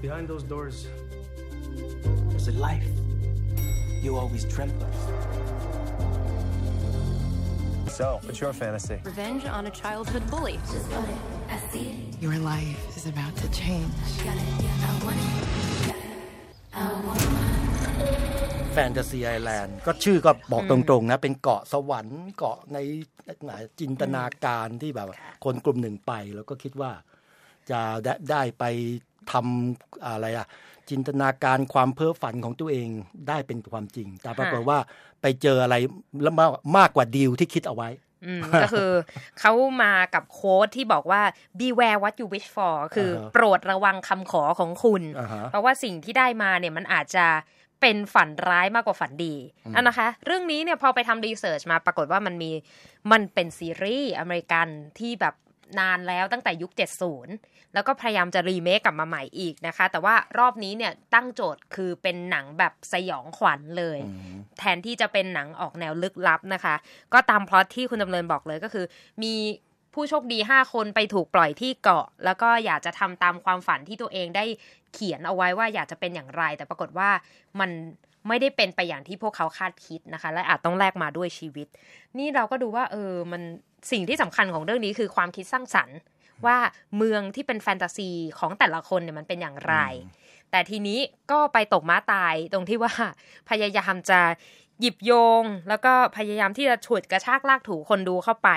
behind those doors there's a life you always dreamt of so what's your fantasy revenge on a childhood bully your life is about to change แฟนตาซีไอแลนด์ก็ชื่อก็บอกตรงๆนะ เป็นเกาะสวรรค์เกาะในจินตนาการที่แบบ คนกลุ่มหนึ่งไป แล้วก็คิดว่าจะได้ไป ทำอะไรอะจินตนาการความเพ้อฝันของตัวเองได้เป็นความจริง แต่ปรากฏว่าไปเจออะไรแล้วมากกว่าดีลที่คิดเอาไว้ก็คือเขามากับโค้ดที่บอกว่า beware what you wish for คือโปรดระวังคำขอของคุณ เพราะว่าสิ่งที่ได้มาเนี่ยมันอาจจะเป็นฝันร้ายมากกว่าฝันดีอันนะคะ เรื่องนี้เนี่ยพอไปทำรีเสิร์ชมาปรากฏว่ามันมีมันเป็นซีรีส์อเมริกันที่แบบ นานแล้วตั้งแต่ยุค 70 แล้วก็พยายามจะรีเมคกลับมาใหม่อีกนะคะ แต่ว่ารอบนี้เนี่ยตั้งโจทย์คือเป็นหนังแบบสยองขวัญเลย แทนที่จะเป็นหนังออกแนวลึกลับนะคะ ก็ตามพล็อตที่คุณดำเนินบอกเลยก็คือ มีผู้โชคดี 5 คนไปถูกปล่อยที่เกาะ แล้วก็อยากจะทำตามความฝันที่ตัวเองได้เขียนเอาไว้ว่าอยากจะเป็นอย่างไร แต่ปรากฏว่ามัน ไม่ได้เป็นไปอย่างที่พวกเขาคาดคิดนะคะ และอาจต้องแลกมาด้วยชีวิต นี่เราก็ดูว่าเออมันสิ่งที่สำคัญของเรื่องนี้คือความคิดสร้างสรรค์ ว่าเมืองที่เป็นแฟนตาซีของแต่ละคนเนี่ยมันเป็นอย่างไร แต่ทีนี้ก็ไปตกม้าตายตรงที่ว่าพยายามจะหยิบโยง แล้วก็พยายามที่จะฉุดกระชากลากถูคนดูเข้าไป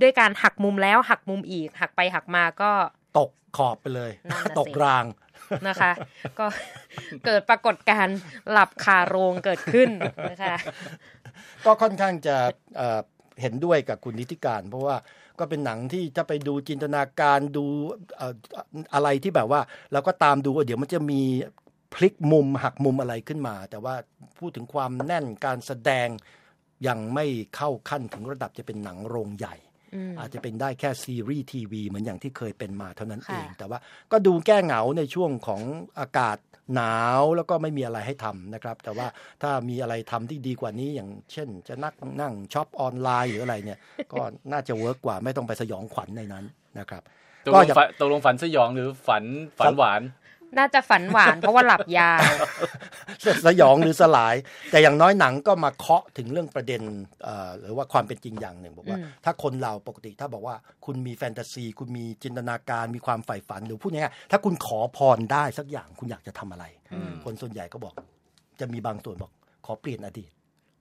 ด้วยการหักมุมแล้วหักมุมอีก หักไปหักมาก็ตกขอบไปเลย ตกราง นะคะ ก็เกิดปรากฏการหลับคาโรงเกิดขึ้นนะคะก็ค่อนข้างจะเห็นด้วยกับคุณนิติการ เพราะว่าก็เป็นหนังที่จะไปดูจินตนาการดูอะไรที่แบบว่าเราก็ตามดูเดี๋ยวมันจะมีพลิกมุมหักมุมอะไรขึ้นมา แต่ว่าพูดถึงความแน่นการแสดงยังไม่เข้าขั้นถึงระดับจะเป็นหนังโรงใหญ่ อาจจะเป็นได้แค่ซีรีส์ทีวีเหมือนอย่างที่เคยเป็นมาเท่านั้นเอง แต่ว่าก็ดูแก้เหงาในช่วงของอากาศหนาวแล้วก็ไม่มีอะไรให้ทำนะครับ แต่ว่าถ้ามีอะไรทำที่ดีกว่านี้อย่างเช่น จะนักนั่งช็อปออนไลน์หรืออะไรเนี่ย ก็น่าจะ work กว่าไม่ต้องไปสยองขวัญในนั้นนะครับตกลงตกลงฝันสยองหรือฝันฝันหวาน น่าจะฝันหวาน เพราะว่าหลับยาวสยองหรือสลาย แต่อย่างน้อยหนังก็มาเคาะถึงเรื่องประเด็นหรือว่าความเป็นจริงอย่างหนึ่งบอกว่า ถ้าคนเราปกติถ้าบอกว่า คุณมีแฟนตาซี คุณมีจินตนาการมีความใฝ่ฝันหรือพูดง่ายๆถ้าคุณขอพรได้สักอย่างคุณอยากจะทำอะไร คนส่วนใหญ่ก็บอก จะมีบางส่วนบอกขอเปลี่ยนอดีต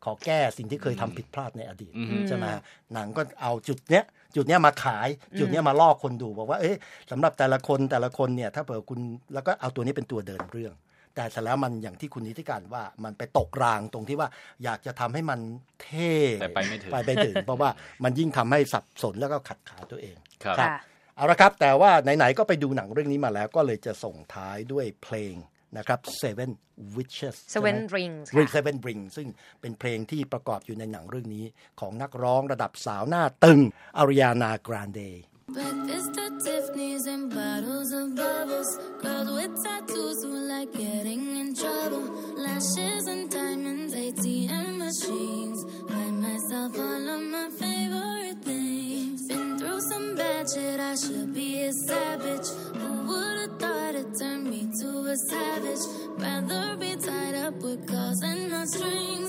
ขอแก้สิ่งที่เคยทำผิดพลาดในอดีตใช่ไหมหนังก็เอาจุดเนี้ยจุดนี้มาขายจุดนี้มาล่อคนดูบอกว่าเอ๊ะสำหรับแต่ละคนแต่ละคนเนี่ยถ้าเผื่อคุณแล้วก็เอาตัวนี้เป็นตัวเดินเรื่อง แต่เสร็จแล้วมันอย่างที่คุณนิติการว่ามันไปตกรางตรงที่ว่าอยากจะทำให้มันเท่แต่ไปไม่ถึงไปไม่ถึงเพราะว่ามันยิ่งทำให้สับสนแล้วก็ขัดขาตัวเองครับเอาละครับแต่ว่าไหนๆก็ไปดูหนังเรื่องนี้มาแล้วก็เลยจะส่งท้ายด้วยเพลง นะครับ Seven Witches Seven Rings Ring Seven Rings ซึ่งเป็นเพลงที่ประกอบอยู่ในหนังเรื่องนี้ ของนักร้องระดับสาวหน้าตึงอาริยานากรานเด Breakfast at Tiffany's and bottles of bubbles. Girls with tattoos who like getting in trouble. Lashes and diamonds, ATM machines. Shit, I should be a savage. Who would've thought it turned me to a savage? Rather be tied up with calls and not strings.